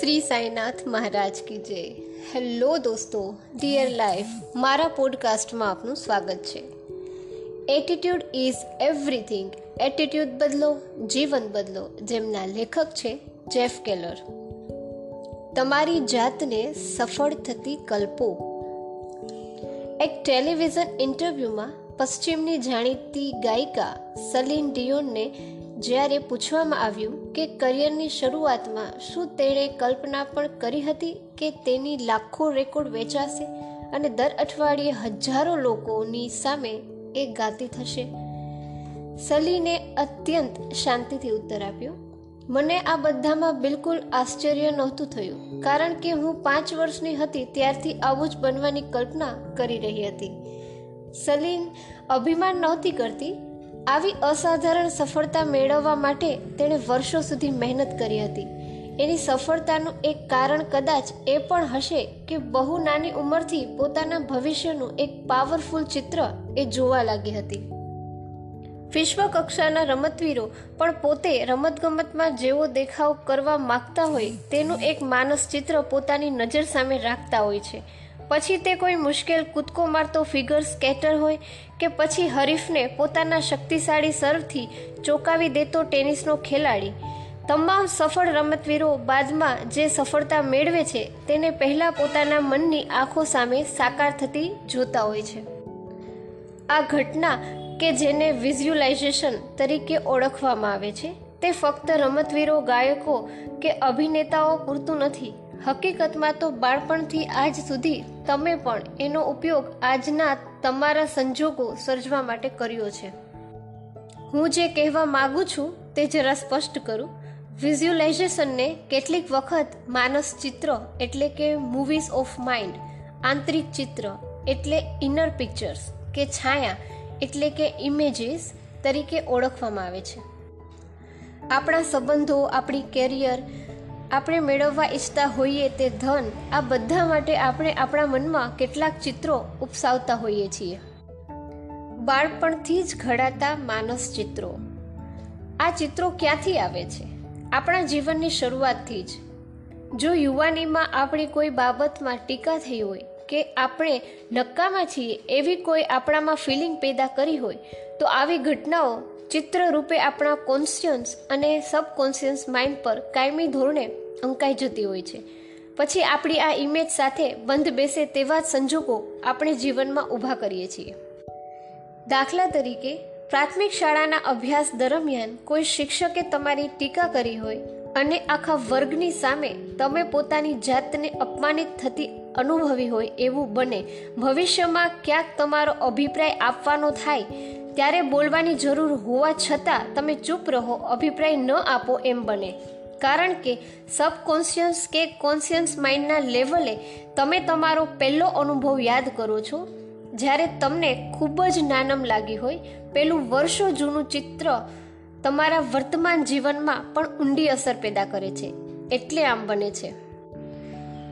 શ્રી સાંઈનાથ મહારાજ કી જય. હેલો દોસ્તો dear life મારા પોડકાસ્ટમાં આપનું સ્વાગત છે. એટીટ્યુડ ઇઝ એવરીથિંગ એટીટ્યુડ બદલો, જીવન બદલો, જેમના લેખક છે જેફ કેલર તમારી જાતને સફળ થતી કલ્પો. એક ટેલિવિઝન ઇન્ટરવ્યૂમાં પશ્ચિમની જાણીતી ગાયિકા સલીન ડિયોનને જ્યારે પૂછવામાં આવ્યું કે કરિયરની શરૂઆતમાં શું તેણે કલ્પના પણ કરી હતી કે તેની લાખો રેકોર્ડ વેચાશે અને દર અઠવાડિયે હજારો લોકોની સામે એ ગાતી થશે? સલીને અત્યંત શાંતિથી ઉત્તર આપ્યો, મને આ બધામાં બિલકુલ આશ્ચર્ય નહોતું થયું, કારણ કે હું પાંચ વર્ષની હતી ત્યારથી આવું જ બનવાની કલ્પના કરી રહી હતી. સલીન અભિમાન નહોતી કરતી આવી અસાધારણ સફળતા મેળવવા માટે તેણે વર્ષો સુધી મહેનત કરી હતી. એની સફળતાનું એક કારણ કદાચ એ પણ હશે કે બહુ નાની ઉંમરથી પોતાના ભવિષ્યનું એક પાવરફુલ ચિત્ર એ જોવા લાગી હતી. વિશ્વ કક્ષાના રમતવીરો પણ પોતે રમતગમતમાં જેવો દેખાવ કરવા માગતા હોય તેનું એક માનસ ચિત્ર પોતાની નજર સામે રાખતા હોય છે. પછી તે કોઈ મુશ્કેલ કૂદકો મારતો ફિગર સ્કેટર હોય કે પછી હરીફને પોતાના શક્તિશાળી સર્વથી ચોંકાવી દેતો ટેનિસનો ખેલાડી. તમામ સફળ રમતવીરો બાદમાં જે સફળતા મેળવે છે, તેને પહેલાં પોતાના મનની આંખો સામે સાકાર થતી જોતા હોય છે. આ ઘટના કે જેને વિઝ્યુલાઇઝેશન તરીકે ઓળખવામાં આવે છે, તે ફક્ત રમતવીરો, ગાયકો કે અભિનેતાઓ પૂરતું નથી. હકીકતમાં તો બાળપણથી આજ સુધી તમે પણ એનો ઉપયોગ આજના તમારા સંજોગો સર્જવા માટે કર્યો છે. હું જે કહેવા માગું છું તે જરા સ્પષ્ટ કરું. વિઝ્યુલાઇઝેશનને કેટલીક વખત માનસ ચિત્ર એટલે કે મૂવીઝ ઓફ માઇન્ડ આંતરિક ચિત્ર એટલે ઇનર પિક્ચર્સ કે છાયા એટલે કે ઇમેજીસ તરીકે ઓળખવામાં આવે છે. આપણા સંબંધો, આપણી કેરિયર આપણે મેળવવા ઈચ્છતા હોઈએ તે ધન, આ બધા માટે આપણે આપણા મનમાં કેટલાક ચિત્રો ઉપસાવતા હોઈએ છીએ. બાળપણથી જ ઘડાતા માનસ ચિત્રો. આ ચિત્રો ક્યાંથી આવે છે? આપણા જીવનની શરૂઆતથી જ. જો યુવાનીમાં આપણી કોઈ બાબતમાં ટીકા થઈ હોય કે આપણે નક્કામાં છીએ એવી કોઈ આપણામાં ફિલિંગ પેદા કરી હોય, તો આવી ઘટનાઓ ચિત્ર રૂપે આપણા કોન્શિયન્સ અને સબકોન્શિયસ માઇન્ડ પર કાયમી ધોરણે અંકાઈ જતી હોય છે. પછી આપણી આ ઇમેજ સાથે બંધ બેસે તેવા સંજોગો આપણે જીવનમાં ઊભા કરીએ છીએ. દાખલા તરીકે, પ્રાથમિક શાળાના અભ્યાસ દરમિયાન કોઈ શિક્ષકે તમારી ટીકા કરી હોય અને આખા વર્ગની સામે તમે પોતાની જાતને અપમાનિત થતી અનુભવી હોય એવું બને, ભવિષ્યમાં ક્યાંક તમારો અભિપ્રાય આપવાનો થાય ત્યારે બોલવાની જરૂર હોવા છતાં તમે ચૂપ રહો, અભિપ્રાય ન આપો એમ બને. કારણ કે સબકોન્શિયસ કે કોન્શિયસ માઇન્ડના લેવલે તમે તમારો પહેલો અનુભવ યાદ કરો છો. જ્યારે તમને ખૂબ જ નાનમ લાગી હોય પેલું વર્ષો જૂનું ચિત્ર તમારા વર્તમાન જીવનમાં પણ ઊંડી અસર પેદા કરે છે. એટલે આમ બને છે.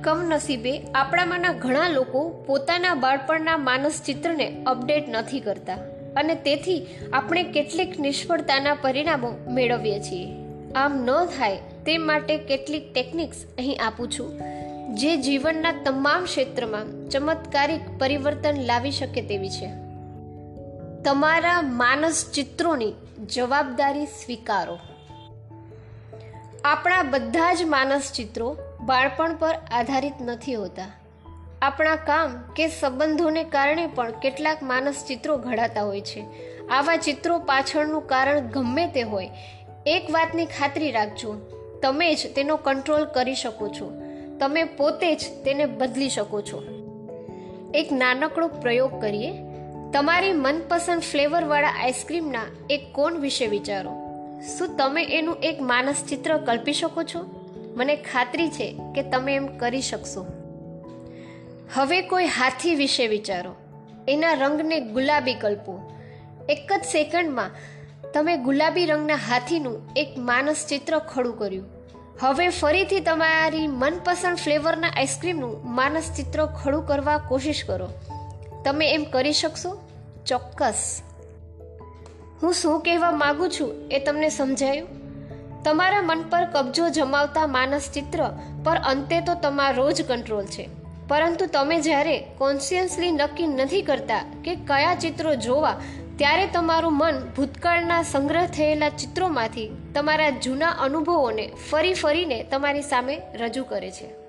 કમનસીબે આપણામાંના ઘણા લોકો પોતાના બાળપણના માનસ ચિત્રને અપડેટ નથી કરતા અને તેથી આપણે કેટલીક નિષ્ફળતાના પરિણામો મેળવીએ છીએ. આમ ન થાય તે માટે કેટલીક ટેકનિક્સ અહીં આપું છું, જે જીવનના તમામ ક્ષેત્રમાં ચમત્કારિક પરિવર્તન લાવી શકે તેવી છે. તમારા માનસ ચિત્રોની જવાબદારી સ્વીકારો. આપણા બધા જ માનસ ચિત્રો બાળપણ પર આધારિત નથી હોતા. આપણા કામ કે સંબંધોને કારણે પણ કેટલાક માનસ ચિત્રો ઘડાતા હોય છે. આવા ચિત્રો પાછળનું કારણ ગમે તે હોય, એક વાતની ખાતરી રાખજો. તમે જ તેનો કંટ્રોલ કરી શકો છો. તમે પોતે જ તેને બદલી શકો છો. એક નાનકડો પ્રયોગ કરીએ. તમારી મનપસંદ ફ્લેવરવાળા આઈસ્ક્રીમના એક કોન વિશે વિચારો. શું તમે એનું એક માનસ ચિત્ર કલ્પી શકો છો? મને ખાતરી છે કે તમે એમ કરી શકશો. હવે કોઈ હાથી વિશે વિચારો. એના રંગને ગુલાબી કલ્પો. એક જ સેકન્ડમાં તમે ગુલાબી રંગના હાથીનું એક માનસ ચિત્ર ખડું કર્યું. હવે ફરીથી તમારી મનપસંદ ફ્લેવરના આઈસ્ક્રીમનું માનસ ચિત્ર ખડું કરવા કોશિશ કરો. તમે એમ કરી શકશો? ચોક્કસ. હું શું કહેવા માગું છું એ તમને સમજાયું? તમારા મન પર કબજો જમાવતા માનસ ચિત્ર પર અંતે તો તમારો જ કંટ્રોલ છે. પરંતુ તમે જ્યારે કોન્શિયસલી નક્કી નથી કરતા કે કયા ચિત્રો જોવા ત્યારે તમારું મન ભૂતકાળના સંગ્રહ થયેલા ચિત્રોમાંથી તમારા જૂના અનુભવોને ફરી ફરીને તમારી સામે રજૂ કરે છે.